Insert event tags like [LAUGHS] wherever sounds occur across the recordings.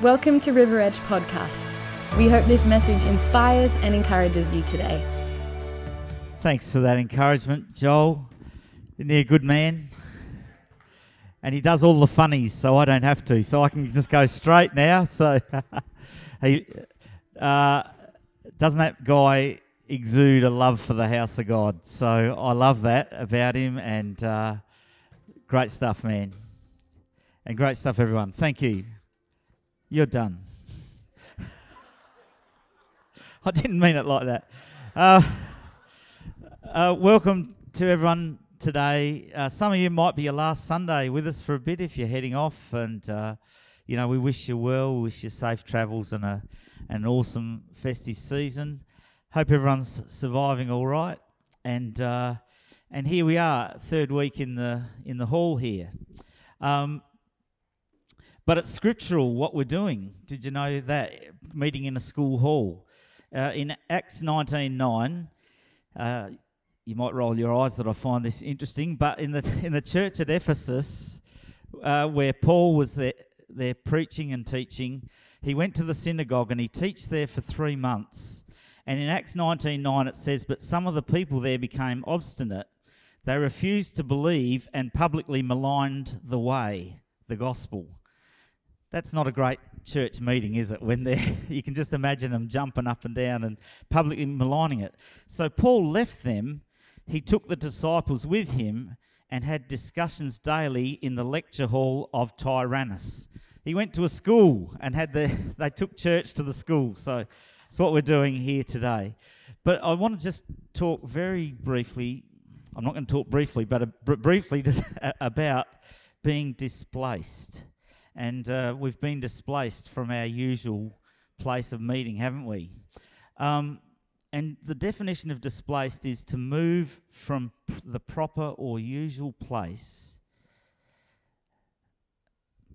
Welcome to River Edge Podcasts. We hope this message inspires and encourages you today. Thanks for that encouragement, Joel. Isn't he a good man? And he does all the funnies, so I don't have to. So I can just go straight now. So, [LAUGHS] he, uh, doesn't that guy exude a love for the house of God? So I love that about him, and uh, great stuff, man. And great stuff, everyone. Thank you. You're done. [LAUGHS] I didn't mean it like that. Uh, uh, welcome to everyone today. Uh, some of you might be your last Sunday with us for a bit if you're heading off, and uh, you know we wish you well, we wish you safe travels and a an awesome festive season. Hope everyone's surviving all right, and uh, and here we are, third week in the in the hall here. Um, but it's scriptural what we're doing. Did you know that? Meeting in a school hall. Uh, in Acts 19.9, uh, you might roll your eyes that I find this interesting, but in the, in the church at Ephesus, uh, where Paul was there, there preaching and teaching, he went to the synagogue and he teached there for three months. And in Acts 19.9 it says, But some of the people there became obstinate. They refused to believe and publicly maligned the way, the gospel. That's not a great church meeting, is it? When they [LAUGHS] you can just imagine them jumping up and down and publicly maligning it. So Paul left them. He took the disciples with him and had discussions daily in the lecture hall of Tyrannus. He went to a school and had the [LAUGHS] they took church to the school. So that's what we're doing here today. But I want to just talk very briefly. I'm not going to talk briefly, but briefly [LAUGHS] about being displaced and uh, we've been displaced from our usual place of meeting, haven't we? Um, and the definition of displaced is to move from pr- the proper or usual place.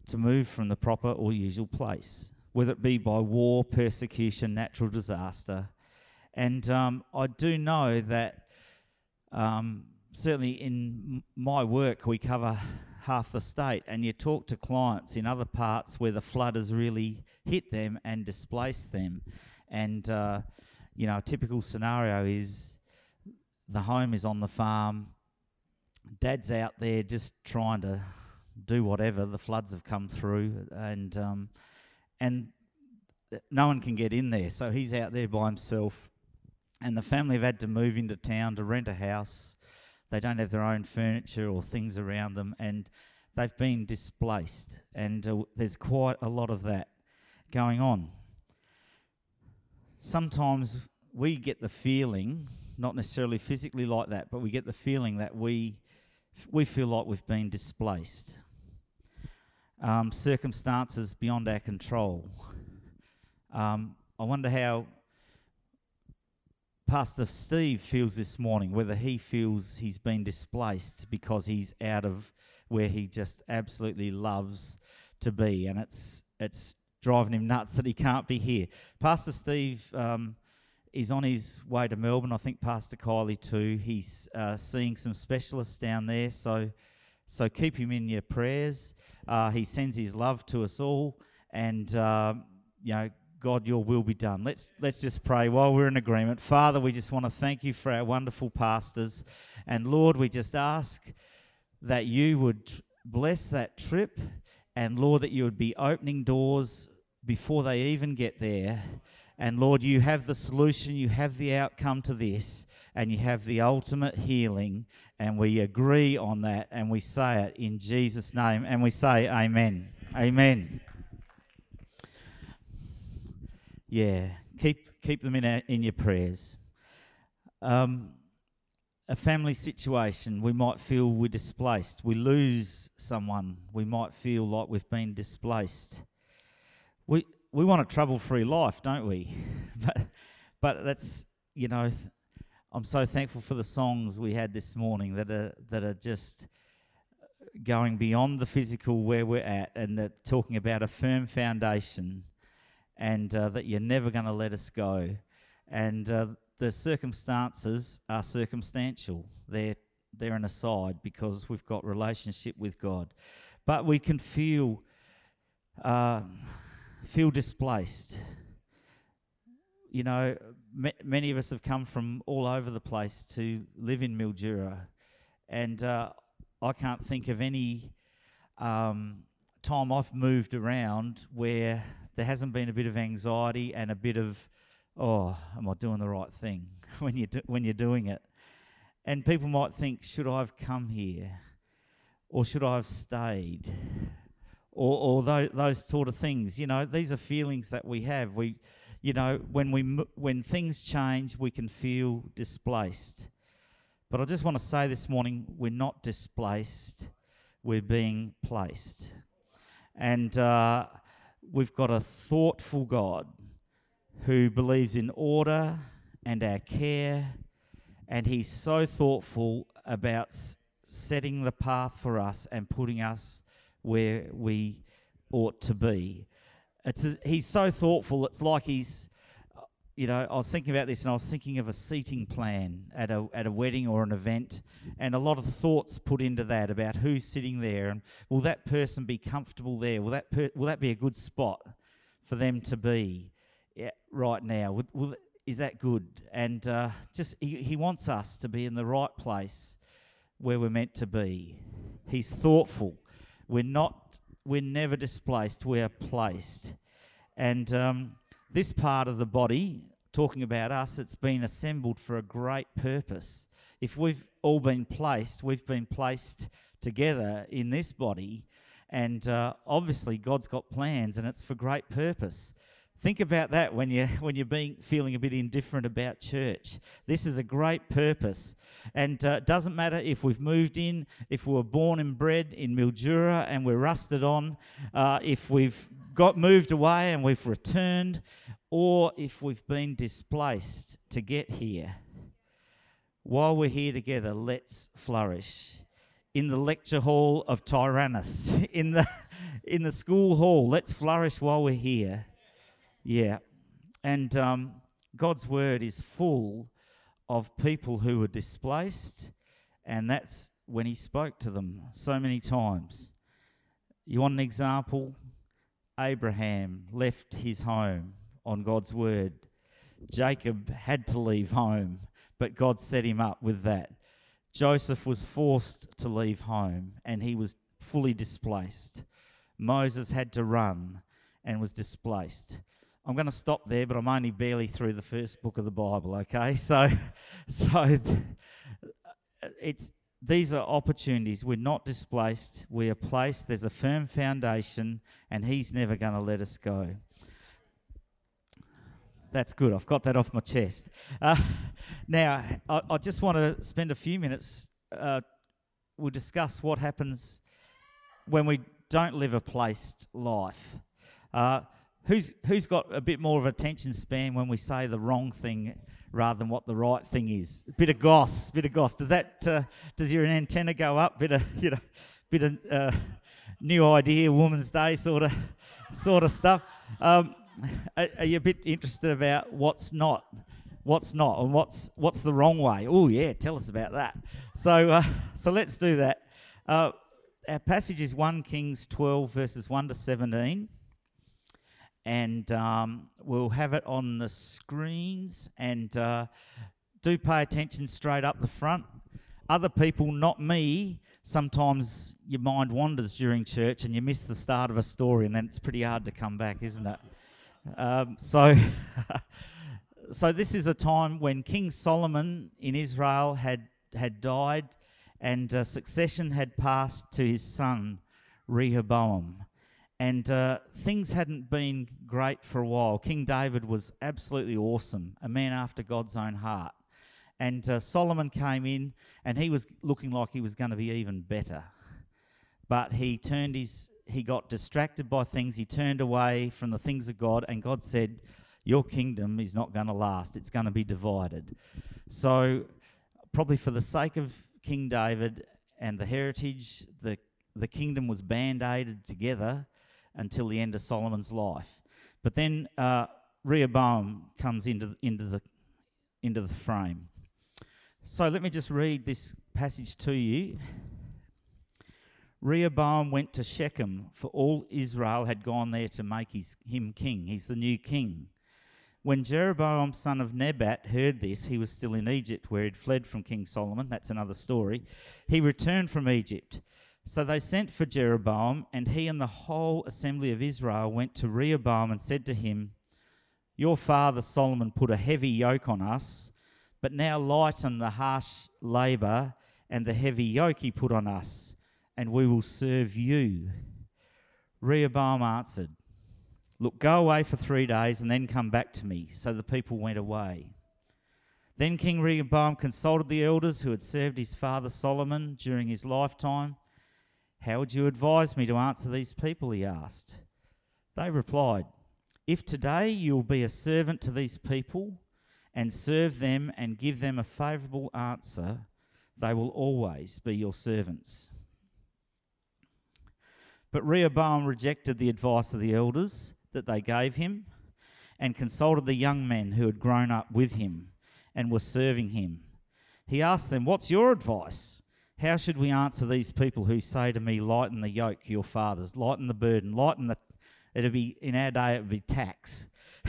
To move from the proper or usual place, whether it be by war, persecution, natural disaster. And um, I do know that um, certainly in my work, we cover half the state, and you talk to clients in other parts where the flood has really hit them and displaced them. And, uh, you know, a typical scenario is the home is on the farm, dad's out there just trying to do whatever. The floods have come through, and, um, and no one can get in there. So he's out there by himself, and the family have had to move into town to rent a house they don't have their own furniture or things around them, and they've been displaced. And uh, there's quite a lot of that going on. Sometimes we get the feeling, not necessarily physically like that, but we get the feeling that we we feel like we've been displaced. Um, circumstances beyond our control. Um, I wonder how Pastor Steve feels this morning, whether he feels he's been displaced because he's out of where he just absolutely loves to be, and it's it's driving him nuts that he can't be here. Pastor Steve um, is on his way to Melbourne. I think Pastor Kylie too. He's uh, seeing some specialists down there, so so keep him in your prayers. Uh, he sends his love to us all, and uh, you know God, your will be done. Let's, let's just pray while we're in agreement. Father, we just want to thank you for our wonderful pastors. And Lord, we just ask that you would bless that trip. And Lord, that you would be opening doors before they even get there. And Lord, you have the solution, you have the outcome to this, and you have the ultimate healing. And we agree on that and we say it in Jesus' name. And we say, Amen. Amen. Yeah, keep keep them in our, in your prayers. Um, a family situation, we might feel we're displaced. We lose someone, we might feel like we've been displaced. We we want a trouble-free life, don't we? [LAUGHS] but but that's you know, th- I'm so thankful for the songs we had this morning that are that are just going beyond the physical where we're at and that talking about a firm foundation and uh, that you're never going to let us go. And uh, the circumstances are circumstantial. They're they're an aside because we've got relationship with God, but we can feel uh, feel displaced. You know, ma- many of us have come from all over the place to live in Mildura, and uh, I can't think of any um, time I've moved around where there hasn't been a bit of anxiety and a bit of, oh, am I doing the right thing [LAUGHS] when you do, when you're doing it? And people might think, should I have come here, or should I have stayed? or, or those, those sort of things. You know, these are feelings that we have. We, you know, when we when things change, we can feel displaced. But I just want to say this morning, we're not displaced. We're being placed, and uh, we've got a thoughtful God who believes in order and our care, and He's so thoughtful about s- setting the path for us and putting us where we ought to be. It's he's so thoughtful. It's like he's, you know, I was thinking about this and I was thinking of a seating plan at a at a wedding or an event, and a lot of thoughts put into that about who's sitting there and will that person be comfortable there? Will that per, will that be a good spot for them to be right now? Will, will, is that good? And uh, just he, he wants us to be in the right place where we're meant to be. He's thoughtful. We're not, we're never displaced, we are placed. And um, this part of the body, talking about us, it's been assembled for a great purpose. If we've all been placed, we've been placed together in this body. And uh, obviously, God's got plans and it's for great purpose. Think about that when you when you're being feeling a bit indifferent about church. This is a great purpose, and uh, it doesn't matter if we've moved in, if we were born and bred in Mildura and we're rusted on, uh, if we've got moved away and we've returned, or if we've been displaced to get here. While we're here together, let's flourish in the lecture hall of Tyrannus, [LAUGHS] in the in the school hall. Let's flourish while we're here. Yeah. And um, God's word is full of people who were displaced, and that's when He spoke to them so many times. You want an example? Abraham left his home on God's word. Jacob had to leave home, but God set him up with that. Joseph was forced to leave home and he was fully displaced. Moses had to run and was displaced. I'm going to stop there, but I'm only barely through the first book of the Bible. Okay, [LAUGHS] so so it's these are opportunities. We're not displaced. We are placed. There's a firm foundation, and He's never going to let us go. That's good. I've got that off my chest. Uh, now, I, I, just want to spend a few minutes. Uh, we'll discuss what happens when we don't live a placed life. Uh, Who's who's got a bit more of attention span when we say the wrong thing rather than what the right thing is? A bit of goss, bit of goss. Does that uh, does your antenna go up? Bit of [LAUGHS] you know, bit of uh, new idea, Woman's Day sort of sort of stuff. Um, are, are, you a bit interested about what's not, what's not, and what's what's the wrong way? Oh yeah, tell us about that. So uh, so let's do that. Uh, our passage is one Kings twelve verses one to seventeen and um, we'll have it on the screens. And uh, do pay attention straight up the front. Other people, not me, sometimes your mind wanders during church and you miss the start of a story, and then it's pretty hard to come back, isn't it? Um, so, [LAUGHS] so this is a time when King Solomon in Israel had had died, and uh, succession had passed to his son Rehoboam and uh, things hadn't been great for a while. King David was absolutely awesome, a man after God's own heart. And uh, Solomon came in, and he was looking like he was going to be even better. But he turned his, he got distracted by things. He turned away from the things of God, and God said, "Your kingdom is not going to last. It's going to be divided." So, probably for the sake of King David and the heritage, the the kingdom was band-aided together until the end of Solomon's life. But then uh, Rehoboam comes into, into, the, into the frame. So let me just read this passage to you. Rehoboam went to Shechem, for all Israel had gone there to make his, him king. He's the new king. When Jeroboam, son of Nebat, heard this, he was still in Egypt, where he'd fled from King Solomon. That's another story. He returned from Egypt. So they sent for Jeroboam, and he and the whole assembly of Israel went to Rehoboam and said to him, Your father Solomon put a heavy yoke on us, but now lighten the harsh labour and the heavy yoke he put on us, and we will serve you. Rehoboam answered, Look, go away for three days and then come back to me. So the people went away. Then King Rehoboam consulted the elders who had served his father Solomon during his lifetime how would you advise me to answer these people? He asked. They replied, If today you will be a servant to these people and serve them and give them a favourable answer, they will always be your servants. But Rehoboam rejected the advice of the elders that they gave him and consulted the young men who had grown up with him and were serving him. He asked them, What's your advice? How should we answer these people who say to me, Lighten the yoke, your fathers, lighten the burden, lighten the. It'll be, in our day, it would be tax [LAUGHS]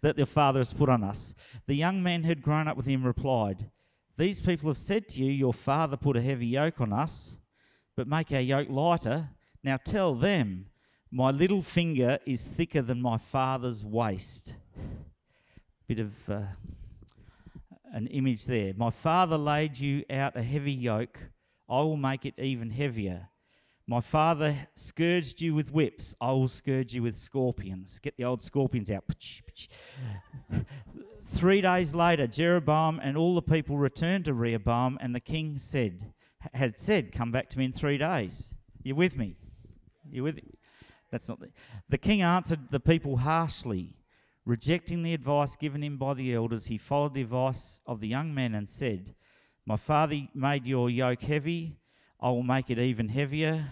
that your father has put on us. The young man who had grown up with him replied, These people have said to you, Your father put a heavy yoke on us, but make our yoke lighter. Now tell them, My little finger is thicker than my father's waist. Bit of. Uh, an image there. My father laid you out a heavy yoke, I will make it even heavier. My father scourged you with whips, I will scourge you with scorpions. Get the old scorpions out. [LAUGHS] Three days later, Jeroboam and all the people returned to Rehoboam, and the king said, had said, Come back to me in three days. You with me? You with me? That's not the, the king answered the people harshly. Rejecting the advice given him by the elders, he followed the advice of the young men and said, My father made your yoke heavy, I will make it even heavier.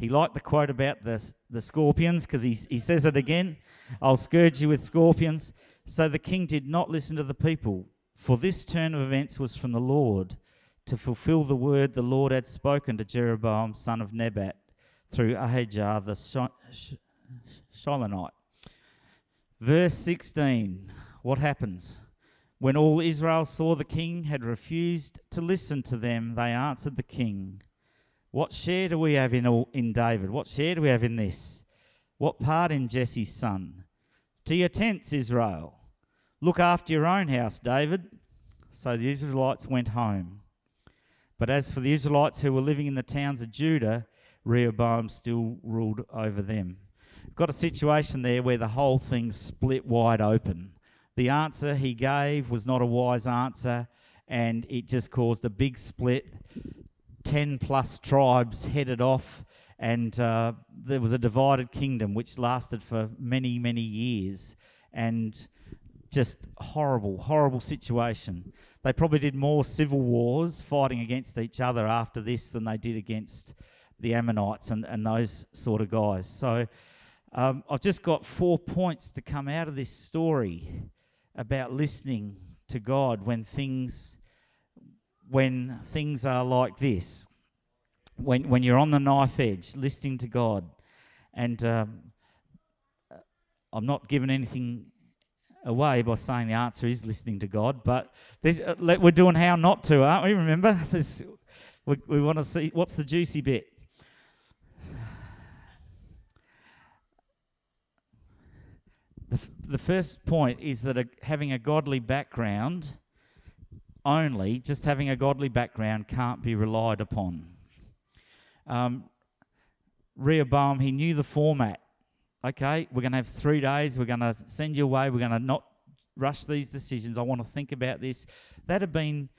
He liked the quote about the, the scorpions because he, he says it again I'll scourge you with scorpions. So the king did not listen to the people, for this turn of events was from the Lord to fulfill the word the Lord had spoken to Jeroboam, son of Nebat, through Ahijah the Shilonite. Verse 16 What happens? When all Israel saw the king had refused to listen to them, they answered the king, What share do we have in, all, in David? What share do we have in this? What part in Jesse's son? To your tents, Israel. Look after your own house, David. So the Israelites went home. But as for the Israelites who were living in the towns of Judah, Rehoboam still ruled over them got a situation there where the whole thing split wide open. The answer he gave was not a wise answer, and it just caused a big split. 10 plus tribes headed off, and uh, there was a divided kingdom which lasted for many, many years. And just horrible, horrible situation. They probably did more civil wars fighting against each other after this than they did against the Ammonites and, and those sort of guys. So um, I've just got four points to come out of this story about listening to God when things when things are like this. When when you're on the knife edge, listening to God, and um, I'm not giving anything away by saying the answer is listening to God, but uh, we're doing how not to, aren't we? Remember, [LAUGHS] we, we want to see what's the juicy bit. The, f- the first point is that a, having a godly background only, just having a godly background, can't be relied upon. Um, Rehoboam, he knew the format. Okay, we're going to have three days. We're going to send you away. We're going to not rush these decisions. I want to think about this. That had been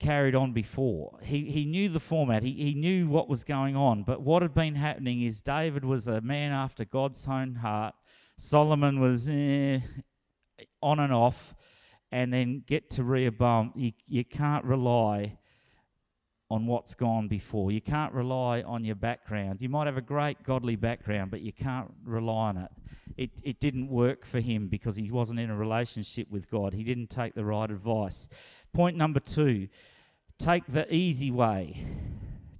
carried on before. He, he knew the format, he, he knew what was going on. But what had been happening is David was a man after God's own heart. Solomon was eh, on and off, and then get to Rehoboam. You, you can't rely on what's gone before. You can't rely on your background. You might have a great godly background, but you can't rely on it. It, it didn't work for him because he wasn't in a relationship with God. He didn't take the right advice. Point number two take the easy way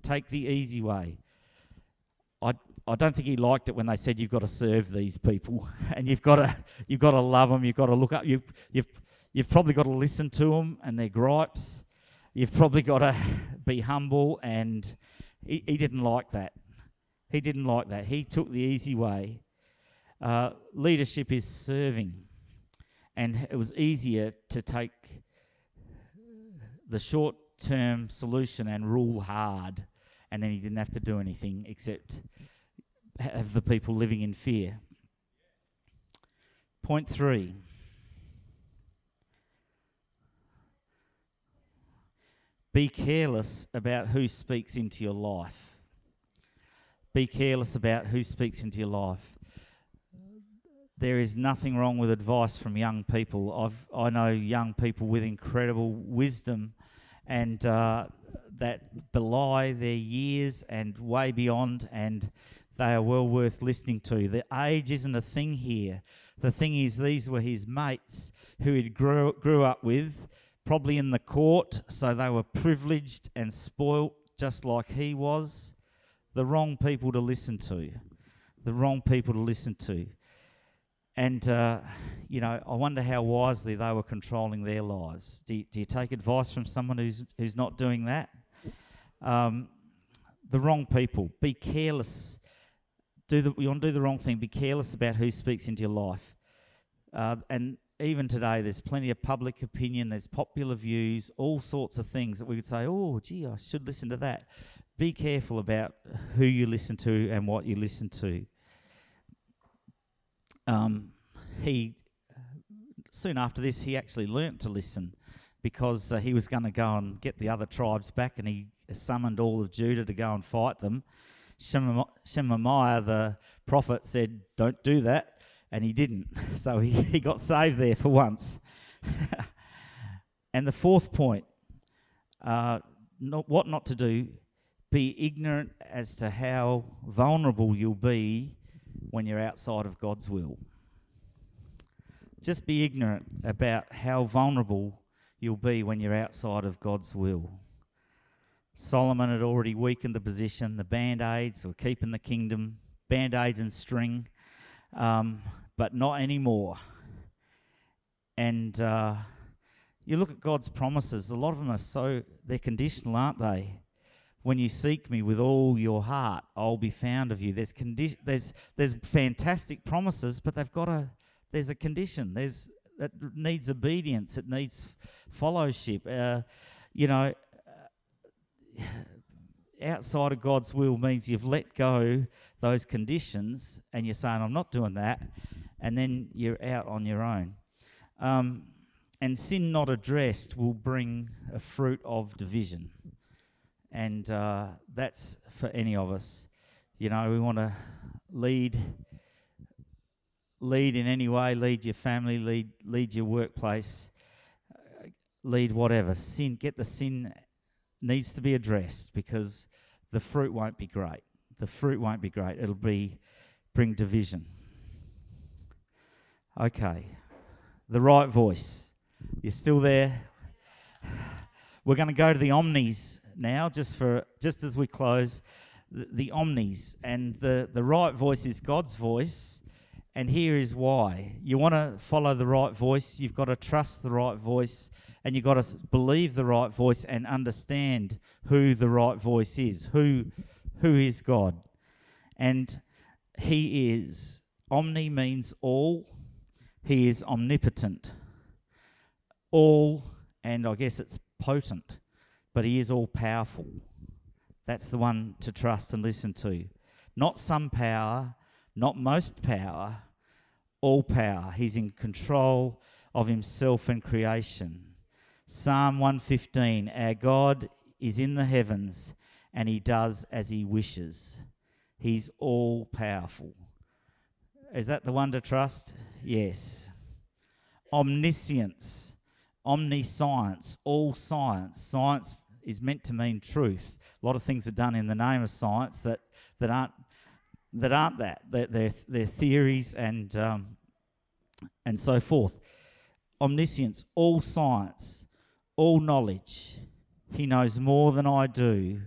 take the easy way. I, don't think he liked it when they said you've got to serve these people [LAUGHS] and you've got to you've got to love them. You've got to look up. You, you've you've probably got to listen to them and their gripes. You've probably got to be humble, and he, he didn't like that. He didn't like that. He took the easy way. Uh, leadership is serving, and it was easier to take the short term solution and rule hard, and then he didn't have to do anything except have the people living in fear. Point three. Be careless about who speaks into your life. Be careless about who speaks into your life. There is nothing wrong with advice from young people. I've, I know young people with incredible wisdom and uh, that belie their years and way beyond, and they are well worth listening to. The age isn't a thing here. The thing is, these were his mates who he grew, grew up with, probably in the court, so they were privileged and spoilt just like he was. The wrong people to listen to. The wrong people to listen to. And, uh, you know, I wonder how wisely they were controlling their lives. Do you, do you take advice from someone who's, who's not doing that? Um, the wrong people. Be careless. Do the, you want to do the wrong thing, be careless about who speaks into your life. Uh, and even today, there's plenty of public opinion, there's popular views, all sorts of things that we could say, oh, gee, I should listen to that. Be careful about who you listen to and what you listen to um, he soon after this he actually learnt to listen because uh, he was going to go and get the other tribes back, and he summoned all of Judah to go and fight them. Shemaiah, the prophet, said, "Don't do that," and he didn't. [LAUGHS] So he, he got saved there for once. [LAUGHS] and the fourth point, uh, not, what not to do: be ignorant as to how vulnerable you'll be when you're outside of God's will. Just be ignorant about how vulnerable you'll be when you're outside of God's will. Solomon had already weakened the position. The band aids were keeping the kingdom, band aids and string, um, but not anymore. And uh, you look at God's promises, a lot of them are so, they're conditional, aren't they? when you seek me with all your heart, I'll be found of you. There's condi- there's there's fantastic promises, but they've got a there's a condition. There's that needs obedience. It needs fellowship. Uh, you know, outside of God's will means you've let go those conditions, and you're saying, "I'm not doing that," and then you're out on your own. Um, and sin not addressed will bring a fruit of division and uh, that's for any of us. You know, we want to lead, lead in any way, lead your family, lead lead your workplace, lead whatever. Sin, get the sin needs to be addressed because the fruit won't be great. The fruit won't be great. It'll be bring division. Okay, the right voice. You're still there. We're going to go to the omnis now, just for just as we close, the, the omnis and the the right voice is God's voice, and here is why. You want to follow the right voice. You've got to trust the right voice, and you've got to believe the right voice and understand who the right voice is. Who who is God, and He is. Omni means all. He is omnipotent. All, and I guess it's potent but he is all powerful. That's the one to trust and listen to. Not some power, not most power, all power. He's in control of himself and creation. Psalm 115 Our God is in the heavens and he does as he wishes. He's all powerful. Is that the one to trust? Yes. Omniscience, omniscience, all science. Science is meant to mean truth. A lot of things are done in the name of science that, that aren't that aren't that. They're, they're, theories and um, and so forth. Omniscience, all science, all knowledge. He knows more than I do.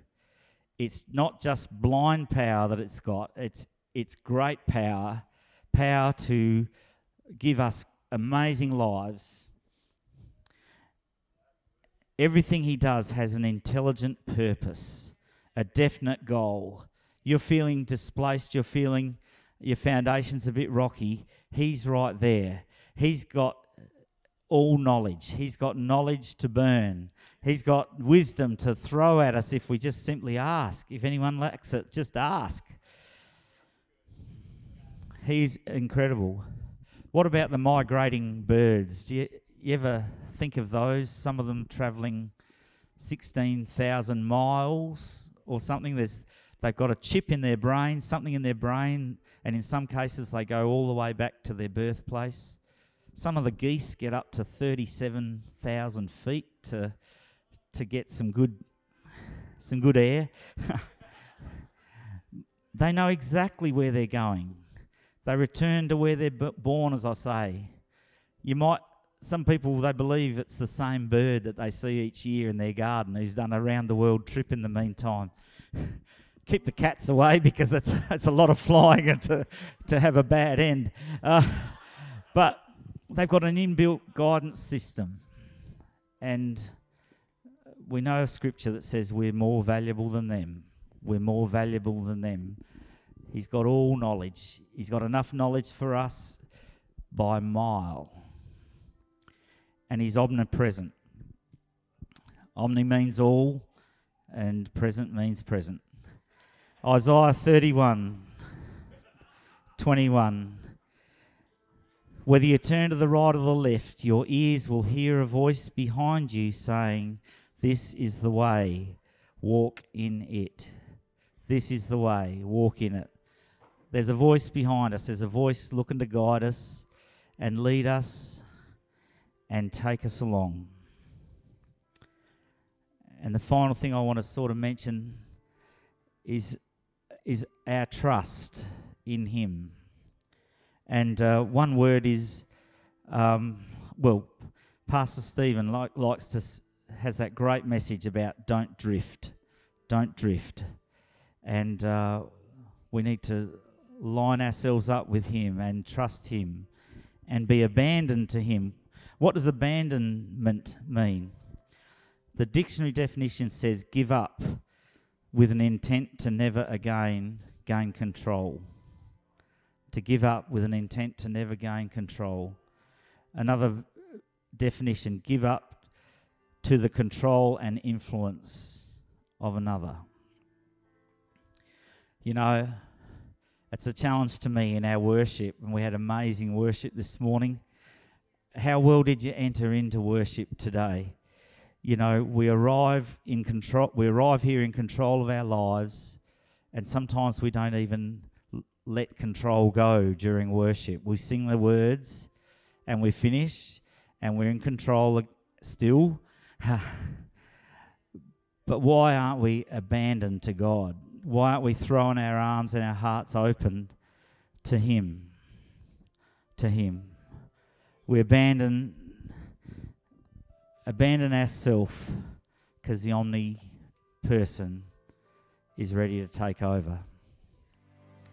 it's not just blind power that it's got, it's, it's great power, power to give us amazing lives. Everything he does has an intelligent purpose, a definite goal. You're feeling displaced, you're feeling your foundation's a bit rocky. He's right there. He's got all knowledge. He's got knowledge to burn. He's got wisdom to throw at us if we just simply ask. If anyone lacks it, just ask. He's incredible. What about the migrating birds? Do you, you ever think of those? Some of them travelling 16,000 miles or something. There's, they've got a chip in their brain, something in their brain, and in some cases they go all the way back to their birthplace. Some of the geese get up to 37,000 feet to, to get some good, some good air. [LAUGHS] they know exactly where they're going. They return to where they're born, as I say. You might, some people, they believe it's the same bird that they see each year in their garden who's done a round the world trip in the meantime. [LAUGHS] Keep the cats away because it's, it's a lot of flying and [LAUGHS] to, to have a bad end. Uh, but they've got an inbuilt guidance system. And we know a scripture that says we're more valuable than them. We're more valuable than them. He's got all knowledge. He's got enough knowledge for us by mile. And he's omnipresent. Omni means all, and present means present. Isaiah 31 21. Whether you turn to the right or the left, your ears will hear a voice behind you saying, This is the way, walk in it. This is the way, walk in it. There's a voice behind us. There's a voice looking to guide us and lead us and take us along. And the final thing I want to sort of mention is, is our trust in Him. And uh, one word is, um, well, Pastor Stephen like, likes to s- has that great message about don't drift, don't drift, and uh, we need to line ourselves up with Him and trust Him and be abandoned to Him. What does abandonment mean? The dictionary definition says give up with an intent to never again gain control. To give up with an intent to never gain control. Another definition give up to the control and influence of another. You know, it's a challenge to me in our worship, and we had amazing worship this morning. How well did you enter into worship today? You know, we arrive in control. We arrive here in control of our lives, and sometimes we don't even let control go during worship. We sing the words, and we finish, and we're in control still. [SIGHS] but why aren't we abandoned to God? Why aren't we throwing our arms and our hearts open to Him? To Him. We abandon abandon ourselves because the omni person is ready to take over.